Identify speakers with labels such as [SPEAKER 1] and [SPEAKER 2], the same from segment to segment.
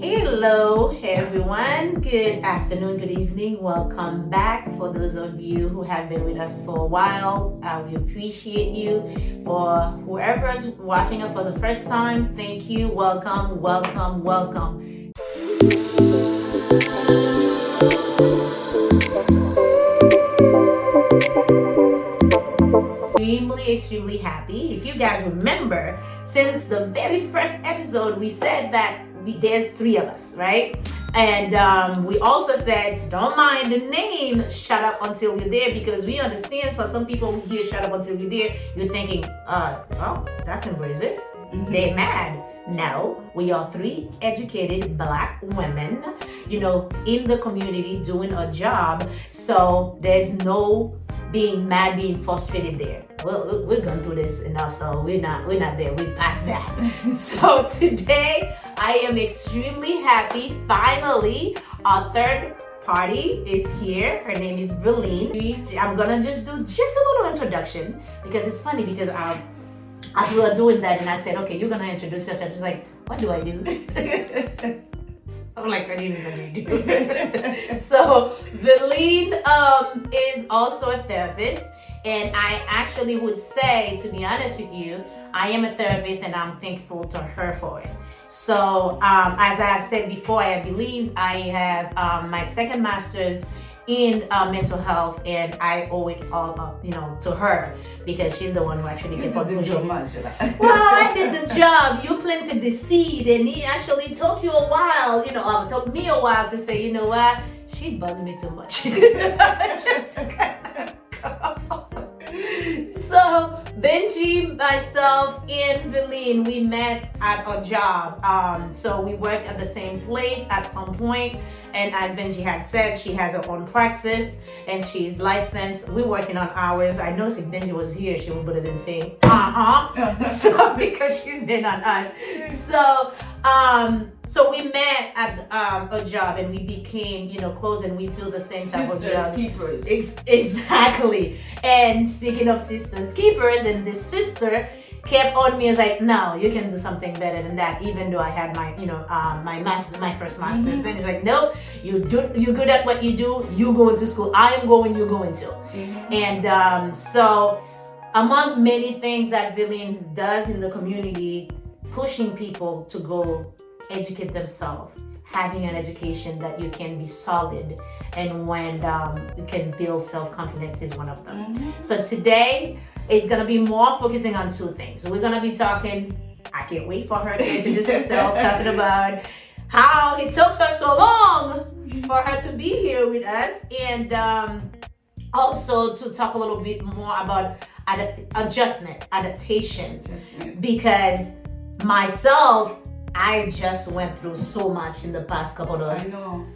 [SPEAKER 1] Hello, everyone. Good afternoon, good evening. Welcome back. For those of you who have been with us for a while, uh, we appreciate you. For whoever is watching us for the first time, thank you. Welcome, welcome, welcome. Extremely, extremely happy. If you guys remember, since the very first episode, we said that we there's three of us, right? And um, we also said, don't mind the name Shut Up Until You're There because we understand for some people who hear Shut Up Until You're There, you're thinking, uh, well, that's abrasive. Mm-hmm. They're mad. No, we are three educated black women, you know, in the community doing a job. So there's no being mad, being frustrated there. Well, we're going through this enough, so we're not we're not there. We passed that. so today, I am extremely happy. Finally, our third party is here. Her name is Veline. I'm gonna just do just a little introduction because it's funny because um, as we were doing that, and I said, okay, you're gonna introduce yourself. She's like, what do I do? I'm like, I didn't even do. so Veline um, is also a therapist. And I actually would say, to be honest with you, I am a therapist and I'm thankful to her for it. So, um, as I have said before, I believe I have um, my second master's in uh, mental health, and I owe it all up, you know, to her because she's the one who actually
[SPEAKER 2] kept on pushing. well,
[SPEAKER 1] I did the job. You planted the seed, and he actually took you a while, you know, uh, took me a while to say, you know what, she bugs me too much. so Benji, myself, and Veline, we met at a job. Um, so we worked at the same place at some point. And as Benji had said, she has her own practice and she's licensed. We're working on hours. I noticed if Benji was here, she would have been saying, uh-huh. so because she's been on us. So um so we met at um, a job and we became, you know, close and we do the same type
[SPEAKER 2] sisters
[SPEAKER 1] of job.
[SPEAKER 2] keepers.
[SPEAKER 1] Ex- exactly. And speaking of sisters keepers, and this sister kept on me as like, no, you can do something better than that. Even though I had my, you know, um, my master, my first master's. Mm-hmm. Then it's like, no, you do, you're good at what you do. You go into school. I am going. You're going to. Mm-hmm. And um, so, among many things that Veline does in the community, pushing people to go educate themselves having an education that you can be solid and when um, you can build self-confidence is one of them mm-hmm. so today it's going to be more focusing on two things so we're going to be talking i can't wait for her to introduce herself talking about how it took her so long for her to be here with us and um, also to talk a little bit more about adapt- adjustment adaptation adjustment. because myself I just went through so much in the past couple of.
[SPEAKER 2] I know.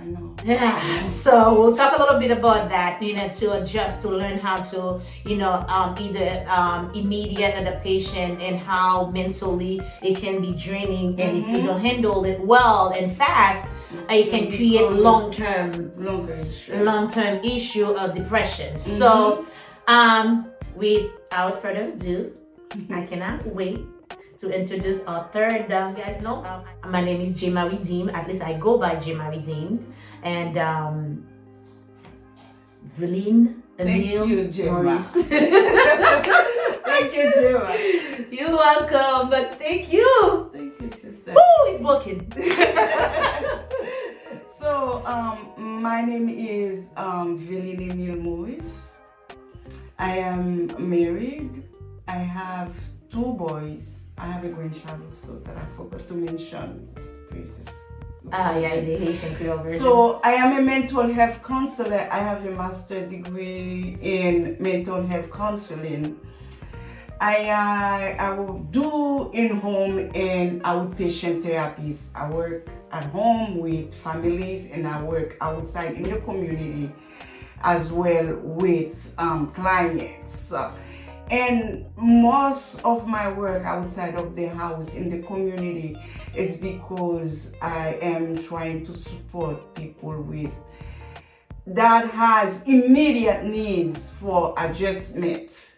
[SPEAKER 2] I know.
[SPEAKER 1] Yeah. So we'll talk a little bit about that, you know, to adjust, to learn how to, you know, um, either um, immediate adaptation and how mentally it can be draining, mm-hmm. and if you mm-hmm. don't handle it well and fast, it can create long term, long term issue of depression. Mm-hmm. So, um, without further ado, I cannot wait to introduce our third um, guys know um, my name is Jema Redeem at least I go by Jema Redeemed and um Veline
[SPEAKER 2] Thank you, Jema. thank you, Jema.
[SPEAKER 1] You're welcome, but thank you.
[SPEAKER 2] Thank you, sister.
[SPEAKER 1] Woo, it's working.
[SPEAKER 2] so, um, my name is um, Veline Emile Maurice. I am married. I have two boys I have a grandchild also that I forgot to mention.
[SPEAKER 1] Ah, yeah, the Haitian Creole version.
[SPEAKER 2] So I am a mental health counselor. I have a master degree in mental health counseling. I uh, I will do in home and outpatient therapies. I work at home with families and I work outside in the community as well with um, clients. Uh, and most of my work outside of the house in the community is because I am trying to support people with that has immediate needs for adjustment.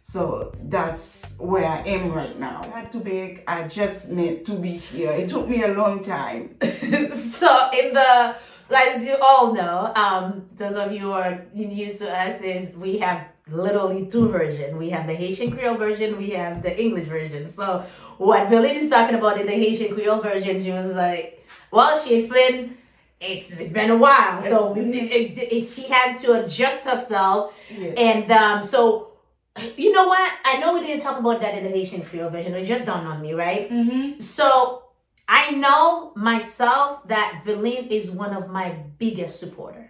[SPEAKER 2] So that's where I am right now. Not too big. I just meant to be here. It took me a long time.
[SPEAKER 1] so in the as you all know, um, those of you who are used to us is we have literally two versions. We have the Haitian Creole version, we have the English version. So what Veline is talking about in the Haitian Creole version, she was like, well, she explained it's it's been a while, so it's, it's, she had to adjust herself, yes. and um, so you know what? I know we didn't talk about that in the Haitian Creole version. It just dawned on me, right?
[SPEAKER 2] Mm-hmm.
[SPEAKER 1] So I know myself that Veline is one of my biggest supporters.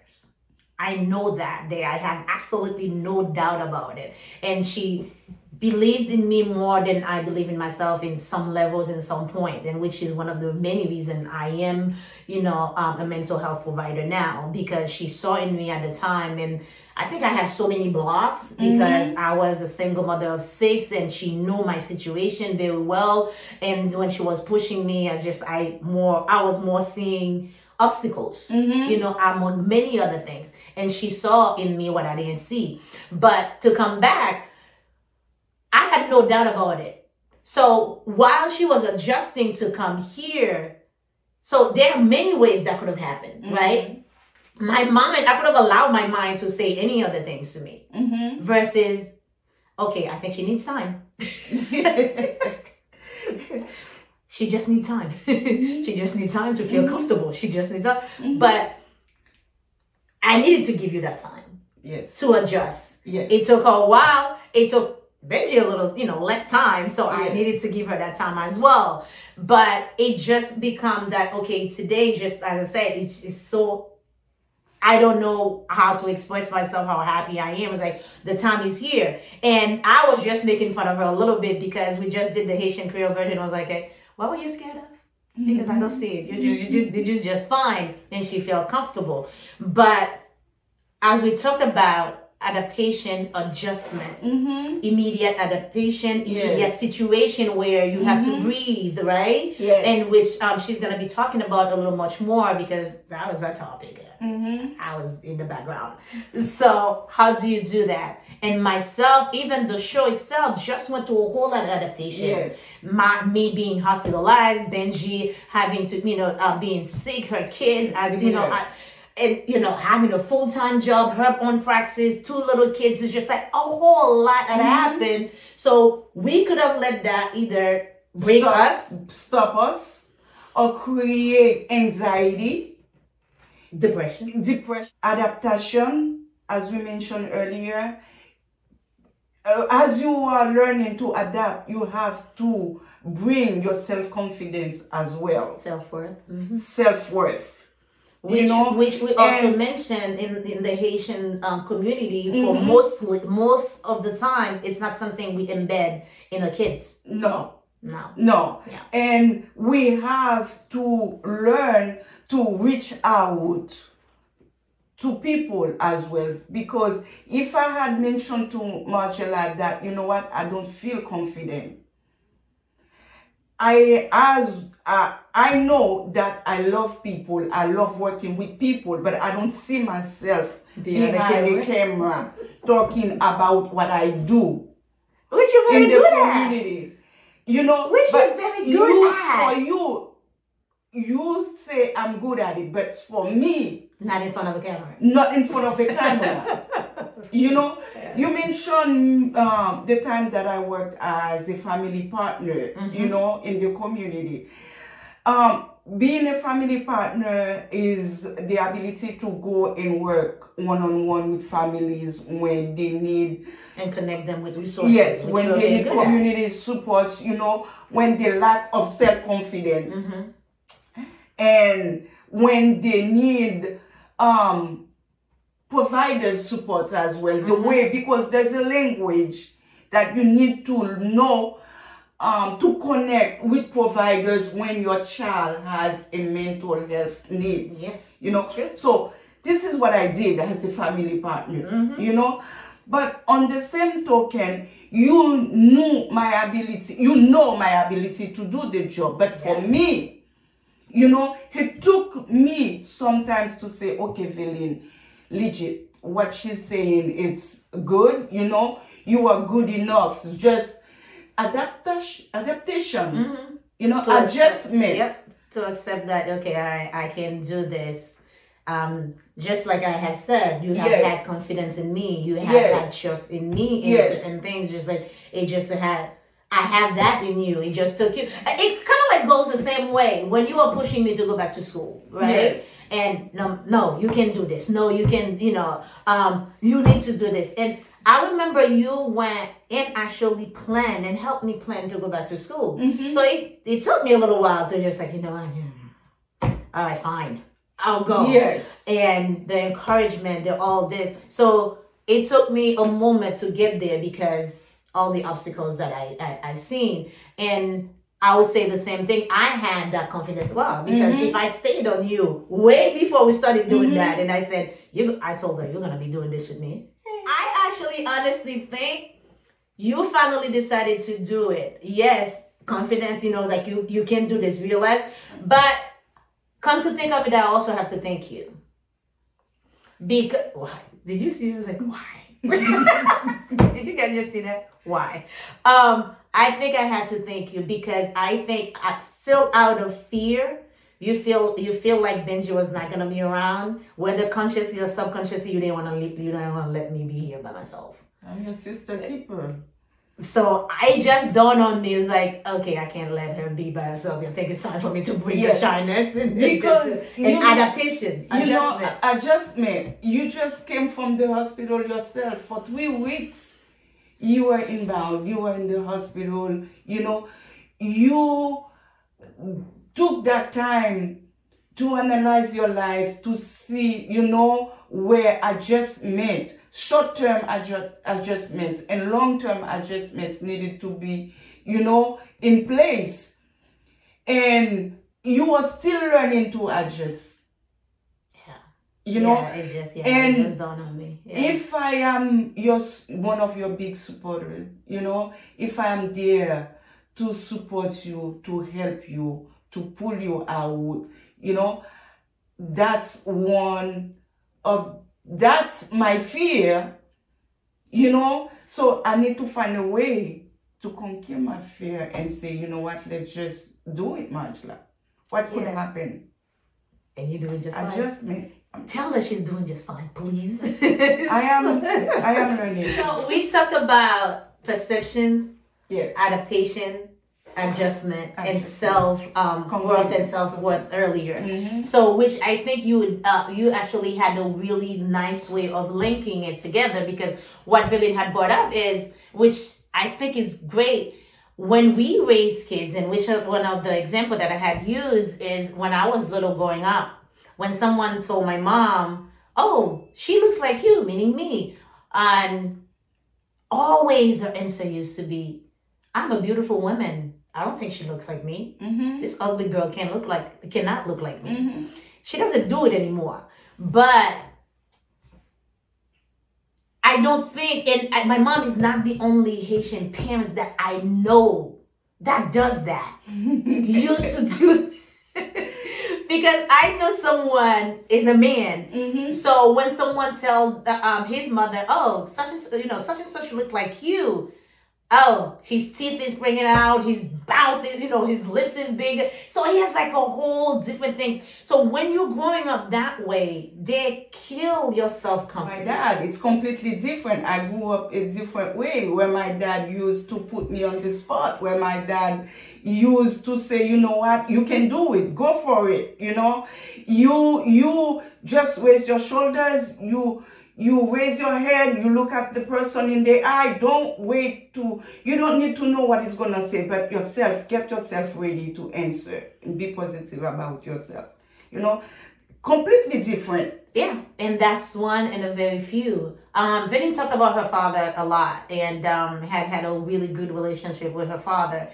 [SPEAKER 1] I know that. They, I have absolutely no doubt about it. And she believed in me more than I believe in myself in some levels in some point, and which is one of the many reasons I am, you know, um, a mental health provider now because she saw in me at the time and I think I have so many blocks because mm-hmm. I was a single mother of six and she knew my situation very well. And when she was pushing me, as just I more I was more seeing obstacles,
[SPEAKER 2] mm-hmm.
[SPEAKER 1] you know, among many other things. And she saw in me what I didn't see. But to come back, I had no doubt about it. So while she was adjusting to come here, so there are many ways that could have happened, mm-hmm. right? My mind, I could have allowed my mind to say any other things to me
[SPEAKER 2] mm-hmm.
[SPEAKER 1] versus, okay, I think she needs time. she just needs time. she just needs time to feel mm-hmm. comfortable. She just needs time.
[SPEAKER 2] Mm-hmm.
[SPEAKER 1] But I needed to give you that time.
[SPEAKER 2] Yes.
[SPEAKER 1] To adjust.
[SPEAKER 2] Yes.
[SPEAKER 1] It took a while. It took Benji a little, you know, less time. So yes. I needed to give her that time as well. But it just become that, okay, today, just as I said, it's, it's so, I don't know how to express myself, how happy I am. It's like the time is here. And I was just making fun of her a little bit because we just did the Haitian Creole version. I was like, hey, what were you scared of? Because I don't mm-hmm. see it. You're, you're, you're, you're just fine. And she felt comfortable. But as we talked about, adaptation adjustment
[SPEAKER 2] mm-hmm.
[SPEAKER 1] immediate adaptation immediate
[SPEAKER 2] yes.
[SPEAKER 1] situation where you mm-hmm. have to mm-hmm. breathe right
[SPEAKER 2] yes.
[SPEAKER 1] and which um, she's going to be talking about a little much more because that was our topic
[SPEAKER 2] mm-hmm.
[SPEAKER 1] i was in the background so how do you do that and myself even the show itself just went through a whole lot of adaptation
[SPEAKER 2] yes
[SPEAKER 1] my me being hospitalized benji having to you know uh, being sick her kids as you know I, and you know having a full-time job her own practice two little kids is just like a whole lot that mm-hmm. happened. So we could have let that either break
[SPEAKER 2] stop,
[SPEAKER 1] us.
[SPEAKER 2] stop us or create anxiety
[SPEAKER 1] depression.
[SPEAKER 2] Depression adaptation as we mentioned earlier. Uh, as you are learning to adapt you have to bring your self-confidence as well.
[SPEAKER 1] Self-worth. Mm-hmm.
[SPEAKER 2] self-worth
[SPEAKER 1] which,
[SPEAKER 2] you know,
[SPEAKER 1] which we also mentioned in, in the Haitian um, community mm-hmm. for mostly most of the time it's not something we embed in the kids.
[SPEAKER 2] No.
[SPEAKER 1] No.
[SPEAKER 2] No.
[SPEAKER 1] Yeah.
[SPEAKER 2] And we have to learn to reach out to people as well because if I had mentioned to Marcella that you know what I don't feel confident I as uh, I know that I love people. I love working with people, but I don't see myself behind, behind the camera talking about what I do.
[SPEAKER 1] Which you're very
[SPEAKER 2] in the community.
[SPEAKER 1] At.
[SPEAKER 2] You know,
[SPEAKER 1] which is very good
[SPEAKER 2] you,
[SPEAKER 1] at.
[SPEAKER 2] For you, you say I'm good at it, but for me,
[SPEAKER 1] not in front of a camera.
[SPEAKER 2] Not in front of a camera. you know, you mentioned um, the time that I worked as a family partner, mm-hmm. you know, in the community. Um, being a family partner is the ability to go and work one on one with families when they need
[SPEAKER 1] and connect them with resources.
[SPEAKER 2] Yes, when they need community at. support, you know, when they lack of self confidence,
[SPEAKER 1] mm-hmm.
[SPEAKER 2] and when they need um providers support as well mm-hmm. the way because there's a language that you need to know um, to connect with providers when your child has a mental health needs
[SPEAKER 1] yes
[SPEAKER 2] you know
[SPEAKER 1] sure.
[SPEAKER 2] so this is what i did as a family partner
[SPEAKER 1] mm-hmm.
[SPEAKER 2] you know but on the same token you knew my ability you know my ability to do the job but for yes. me you know, it took me sometimes to say, okay, Veline, legit, what she's saying is good, you know. you are good enough. Just adaptation, adaptation.
[SPEAKER 1] Mm-hmm.
[SPEAKER 2] You know,
[SPEAKER 1] To accept-
[SPEAKER 2] adjustment.
[SPEAKER 1] Yep. To accept that, okay, right, I can do this. Um, just like I have said, you have
[SPEAKER 2] Yes.
[SPEAKER 1] had confidence in me. You have
[SPEAKER 2] Yes.
[SPEAKER 1] had trust in me in
[SPEAKER 2] Yes.
[SPEAKER 1] certain things. Just like it just had, I have that in you. It just took you. It kind of like goes the same way when you are pushing me to go back to school, right?
[SPEAKER 2] Yes.
[SPEAKER 1] And no, no, you can do this. No, you can, you know, um, you need to do this. And I remember you went and actually planned and helped me plan to go back to school.
[SPEAKER 2] Mm-hmm.
[SPEAKER 1] So it, it took me a little while to just like, you know what, all right, fine, I'll go.
[SPEAKER 2] Yes.
[SPEAKER 1] And the encouragement, the all this. So it took me a moment to get there because all the obstacles that I, I I've seen. And I would say the same thing. I had that confidence as well because mm-hmm. if I stayed on you way before we started doing mm-hmm. that, and I said, "You," I told her, "You're gonna be doing this with me." I actually, honestly think you finally decided to do it. Yes, confidence. You know, like you you can do this. Realize, but come to think of it, I also have to thank you because why? Did you see? I was like, why? Did you guys just see that? Why? Um, I think I have to thank you because I think I still out of fear. You feel you feel like Benji was not gonna be around, whether consciously or subconsciously, you didn't want to you didn't want to let me be here by myself.
[SPEAKER 2] I'm your sister keeper.
[SPEAKER 1] So I just dawned on me. It's like, okay, I can't let her be by herself. You're taking time for me to bring
[SPEAKER 2] Yes.
[SPEAKER 1] the shyness and,
[SPEAKER 2] Because
[SPEAKER 1] and
[SPEAKER 2] you-
[SPEAKER 1] adaptation,
[SPEAKER 2] You know,
[SPEAKER 1] adjustment.
[SPEAKER 2] a- adjustment. You just came from the hospital yourself for three weeks. You were inbound. You were in the hospital. You know, you took that time to analyze your life to see, you know, where adjustments, short-term adju- adjustments and long-term adjustments needed to be, you know, in place. And you are still learning to adjust.
[SPEAKER 1] yeah.
[SPEAKER 2] You know,
[SPEAKER 1] yeah, it just yeah,
[SPEAKER 2] and
[SPEAKER 1] it just dawned on me. Yeah.
[SPEAKER 2] if I am your one of your big supporters, you know, if I am there to support you, to help you, to pull you out, you know, that's one of that's my fear, you know. So I need to find a way to conquer my fear and say, you know what, let's just do it, Majla. What could
[SPEAKER 1] Yeah.
[SPEAKER 2] happen?
[SPEAKER 1] and you're doing just fine.
[SPEAKER 2] Adjustment.
[SPEAKER 1] Tell her she's doing just fine, please.
[SPEAKER 2] I am I am learning.
[SPEAKER 1] So we talked about perceptions,
[SPEAKER 2] Yes.
[SPEAKER 1] adaptation, adjustment, and self um, worth and self worth earlier.
[SPEAKER 2] Mhm.
[SPEAKER 1] So, which I think you would, uh, you actually had a really nice way of linking it together because what Veline had brought up is, which I think is great. When we raise kids, and which one of the example that I had used is when I was little growing up, when someone told my mom, "Oh, she looks like you," meaning me, and always her answer used to be, "I'm a beautiful woman. I don't think she looks like me.
[SPEAKER 2] Mm-hmm.
[SPEAKER 1] This ugly girl can't look like cannot look like me."
[SPEAKER 2] Mm-hmm.
[SPEAKER 1] she doesn't do it anymore. But I don't think, and I- my mom is not the only Haitian parents that I know that does that. Used to do. because I know someone is a man.
[SPEAKER 2] Mm-hmm.
[SPEAKER 1] So when someone tell the, um, his mother, "Oh, such and you know, such and such look like you," oh, his teeth is bringing out, his mouth is, you know, his lips is bigger. So he has like a whole different things. So when you're growing up that way, they kill your self confidence.
[SPEAKER 2] My dad, it's completely different. I grew up a different way where my dad used to put me on the spot, where my dad used to say, you know what, you can do it, go for it, you know. You you just raise your shoulders, you you raise your head, you look at the person in the eye. Don't wait to you don't need to know what he's gonna say, but yourself, get yourself ready to answer and be positive about yourself. You know, completely different.
[SPEAKER 1] Yeah, and that's one and a very few. Um, Vinny talked about her father a lot and um, had had a really good relationship with her father.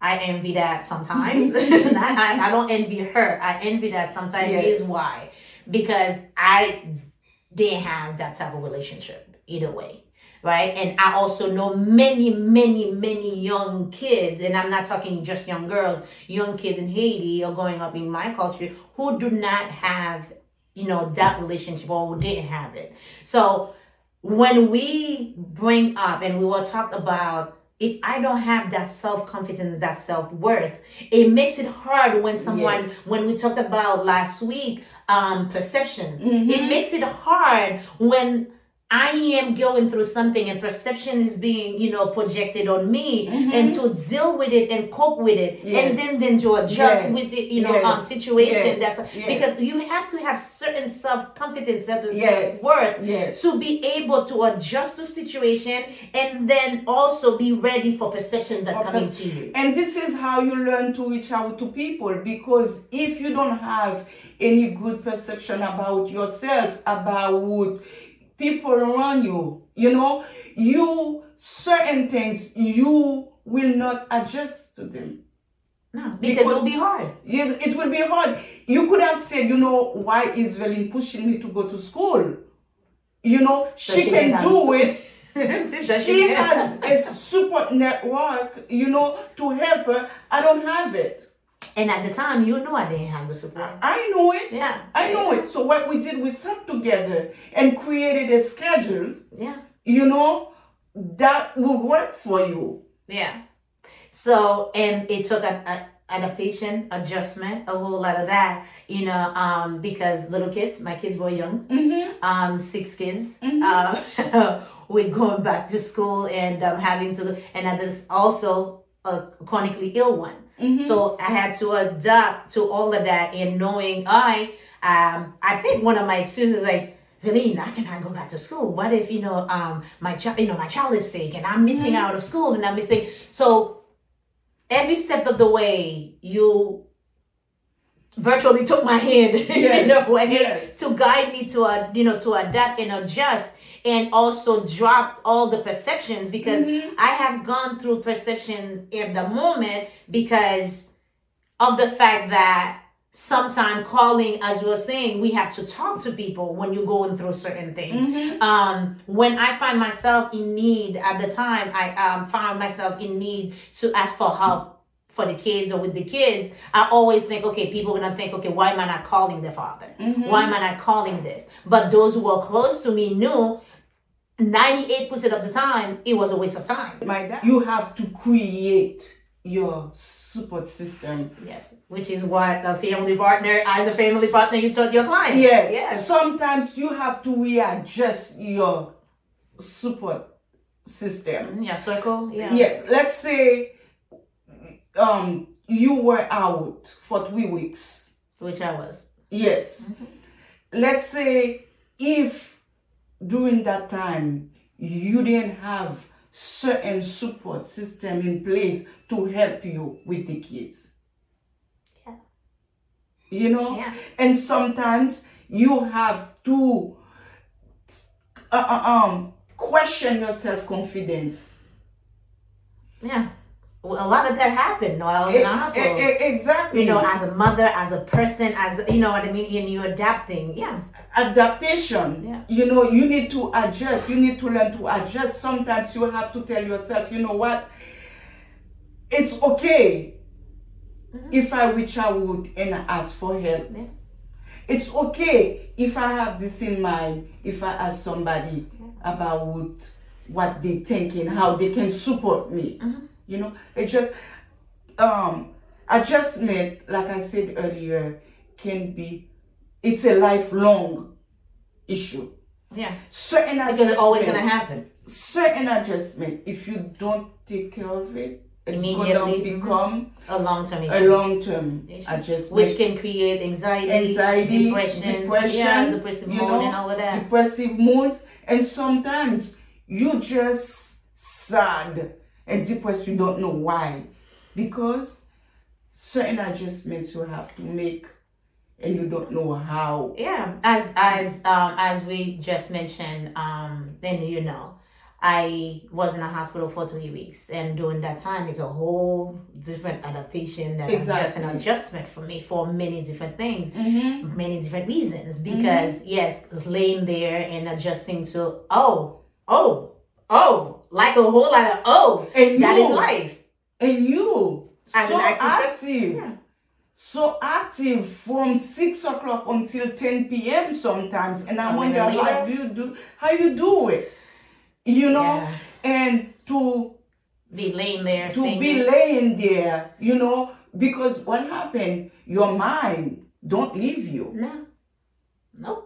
[SPEAKER 1] I envy that sometimes. I, I don't envy her. I envy that sometimes.
[SPEAKER 2] Yes.
[SPEAKER 1] Here's why. Because I didn't have that type of relationship either way. Right. And I also know many, many, many young kids, and I'm not talking just young girls, young kids in Haiti or growing up in my culture who do not have, you know, that relationship or didn't have it. So when we bring up and we will talk about if I don't have that self confidence, that self worth, it makes it hard when someone,
[SPEAKER 2] Yes.
[SPEAKER 1] when we talked about last week, um, perceptions,
[SPEAKER 2] Mm-hmm.
[SPEAKER 1] it makes it hard when I am going through something and perception is being, you know, projected on me and to deal with it and cope with it
[SPEAKER 2] Mm-hmm. Yes.
[SPEAKER 1] and then then to adjust
[SPEAKER 2] Yes.
[SPEAKER 1] with it, you know,
[SPEAKER 2] Yes.
[SPEAKER 1] um, situation. That's because you have to have certain self confidence, certain
[SPEAKER 2] Yes.
[SPEAKER 1] self worth
[SPEAKER 2] Yes.
[SPEAKER 1] to be able to adjust to situation and then also be ready for perceptions that come into you.
[SPEAKER 2] And this is how you learn to reach out to people because if you don't have any good perception about yourself, about people around you, you know, you certain things you will not adjust to them.
[SPEAKER 1] No, because,
[SPEAKER 2] Because-
[SPEAKER 1] it will be hard.
[SPEAKER 2] It, it will be hard. You could have said, you know, why is Veline pushing me to go to school? You know, she,
[SPEAKER 1] she
[SPEAKER 2] can
[SPEAKER 1] can
[SPEAKER 2] do it. She has a support network, you know, to help her. I don't have it.
[SPEAKER 1] And at the time, you know I didn't have the support.
[SPEAKER 2] I know it.
[SPEAKER 1] Yeah.
[SPEAKER 2] I know it. So what we did, we sat together and created a schedule,
[SPEAKER 1] Yeah.
[SPEAKER 2] you know, that will work for you.
[SPEAKER 1] Yeah. So, and it took an a, adaptation, adjustment, a whole lot of that, you know, um, because little kids, my kids were young, um, six kids, uh, we're going back to school and um, having to, and that is also a chronically ill one. So I had to adapt to all of that and knowing I, um, I think one of my excuses like, Veline, I cannot go back to school. What if you know, um, my child, you know, my child is sick and I'm missing out of school and I'm missing. So every step of the way, you virtually took my hand in
[SPEAKER 2] Yes,
[SPEAKER 1] a way
[SPEAKER 2] yes.
[SPEAKER 1] to guide me to uh, you know to adapt and adjust and also drop all the perceptions because
[SPEAKER 2] Mm-hmm.
[SPEAKER 1] I have gone through perceptions in the moment because of the fact that sometimes calling as you were saying we have to talk to people when you're going through certain things
[SPEAKER 2] Mm-hmm.
[SPEAKER 1] um when i find myself in need at the time i um found myself in need to ask for help for the kids or with the kids i always think okay people are gonna think okay why am i not calling the father why am i not calling this but those who were close to me knew 98% of the time it was a waste of time
[SPEAKER 2] My dad, you have to create your support system.
[SPEAKER 1] yes which is what a family partner as a family partner you told your client
[SPEAKER 2] Yes.
[SPEAKER 1] yes
[SPEAKER 2] Sometimes you have to readjust your support system.
[SPEAKER 1] yeah circle yeah
[SPEAKER 2] Yes. Let's say um you were out for three weeks.
[SPEAKER 1] which i was
[SPEAKER 2] Yes. Let's say if during that time you didn't have certain support system in place to help you with the kids.
[SPEAKER 1] Yeah.
[SPEAKER 2] You know?
[SPEAKER 1] Yeah.
[SPEAKER 2] And sometimes you have to uh, uh, um question your self-confidence.
[SPEAKER 1] Yeah. A lot of that happened while I was in the hospital.
[SPEAKER 2] e- e- exactly.
[SPEAKER 1] you know, as a mother, as a person, as you know what I mean, and you're adapting. Yeah.
[SPEAKER 2] adaptation.
[SPEAKER 1] Yeah.
[SPEAKER 2] You know, you need to adjust. You need to learn to adjust. Sometimes you have to tell yourself, you know what? It's okay mm-hmm. if I reach out and ask for help.
[SPEAKER 1] Yeah.
[SPEAKER 2] It's okay if I have this in mind, if I ask somebody about what they're thinking, how they can support me. Mm-hmm. You know, it just um adjustment, like I said earlier, can be it's a lifelong issue.
[SPEAKER 1] Yeah.
[SPEAKER 2] Certain
[SPEAKER 1] Because it's always gonna happen.
[SPEAKER 2] Certain adjustment, if you don't take care of it, it's gonna
[SPEAKER 1] mhm.
[SPEAKER 2] become
[SPEAKER 1] A long term
[SPEAKER 2] a long term adjustment.
[SPEAKER 1] Which can create anxiety,
[SPEAKER 2] anxiety,
[SPEAKER 1] depression,
[SPEAKER 2] depression,
[SPEAKER 1] yeah, depressive mood
[SPEAKER 2] know,
[SPEAKER 1] and all of that.
[SPEAKER 2] depressive moods, and sometimes you just sad and depressed. You don't know why, because certain adjustments you have to make, and you don't know how.
[SPEAKER 1] Yeah, as as um as we just mentioned, um, then you know, I was in a hospital for three weeks, and during that time, it's a whole different adaptation and just an adjustment for me for many different things,
[SPEAKER 2] Mm-hmm.
[SPEAKER 1] many different reasons. Because yes, laying there and adjusting to oh oh oh, like a whole lot of oh,
[SPEAKER 2] And
[SPEAKER 1] that
[SPEAKER 2] you-
[SPEAKER 1] is life.
[SPEAKER 2] And you
[SPEAKER 1] As
[SPEAKER 2] so
[SPEAKER 1] active yeah.
[SPEAKER 2] so active from six o'clock until 10 p.m. sometimes. And I
[SPEAKER 1] A
[SPEAKER 2] wonder how do you do how you do it? You know?
[SPEAKER 1] Yeah.
[SPEAKER 2] And to
[SPEAKER 1] Be laying there.
[SPEAKER 2] to
[SPEAKER 1] singing.
[SPEAKER 2] be laying there, you know, because what happened, your mind don't leave you.
[SPEAKER 1] No. Nope.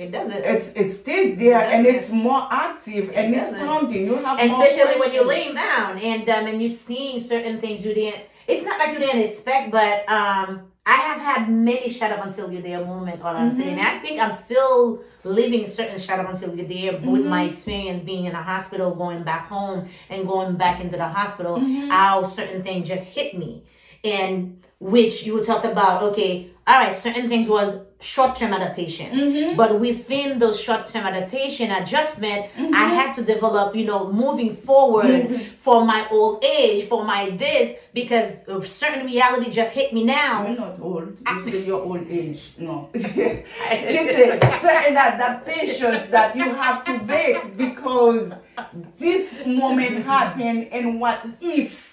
[SPEAKER 1] It doesn't.
[SPEAKER 2] It's it stays there and it's more active and it's pounding. You have
[SPEAKER 1] and especially when you're laying down and um and you're seeing certain things you didn't it's not like you didn't expect but um i have had many shut up until you're there moment all i'm saying i think i'm still living certain shut up until you're there with my experience being in a hospital going back home and going back into the hospital how certain things just hit me. And which you talked about okay all right certain things was short-term adaptation mm-hmm. but within those short-term adaptation adjustment i mm-hmm. had to develop you know moving forward mm-hmm. for my old age for my this because certain reality just hit me now
[SPEAKER 2] You're not old. You say your old age. No. Listen, certain adaptations that you have to make because this moment happened and what if?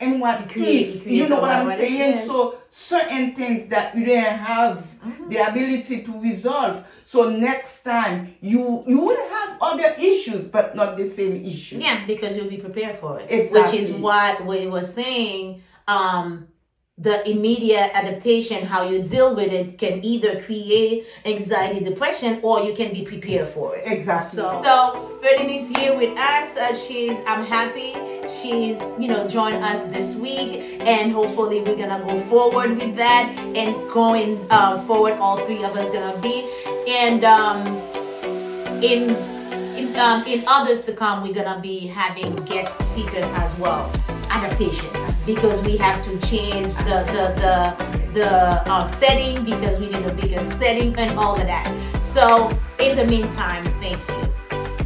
[SPEAKER 2] And what
[SPEAKER 1] create-
[SPEAKER 2] if? You know what I'm saying? So certain things that you didn't have
[SPEAKER 1] Mm-hmm.
[SPEAKER 2] the ability to resolve. So next time you you will have other issues, but not the same issue.
[SPEAKER 1] Yeah, because you'll be prepared for it.
[SPEAKER 2] Exactly.
[SPEAKER 1] Which is what we were saying. Um, the immediate adaptation, how you deal with it, can either create anxiety, depression, or you can be prepared for it.
[SPEAKER 2] Exactly.
[SPEAKER 1] So, so Ferdinand is here with us. Uh, she's, I'm happy she's, you know, joined us this week, and hopefully we're gonna go forward with that and going uh, forward. All three of us gonna be, and um, in in, um, in others to come, we're gonna be having guest speakers as well. Adaptation because we have to change the the the, the um, setting because we need a bigger setting and all of that. So in the meantime, thank you.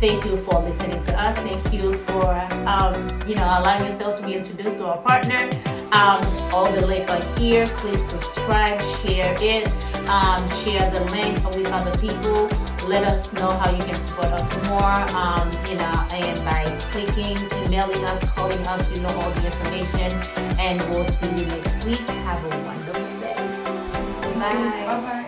[SPEAKER 1] Thank you for listening to us. Thank you for um, you know allowing yourself to be introduced to our partner. Um, all the link are here. Please subscribe, share it, um, share the link with other people. Let us know how you can support us more. Um, you know, and by clicking, emailing us, calling us, you know all the information. And we'll see you next week. Have a wonderful day. Bye.
[SPEAKER 2] Bye bye.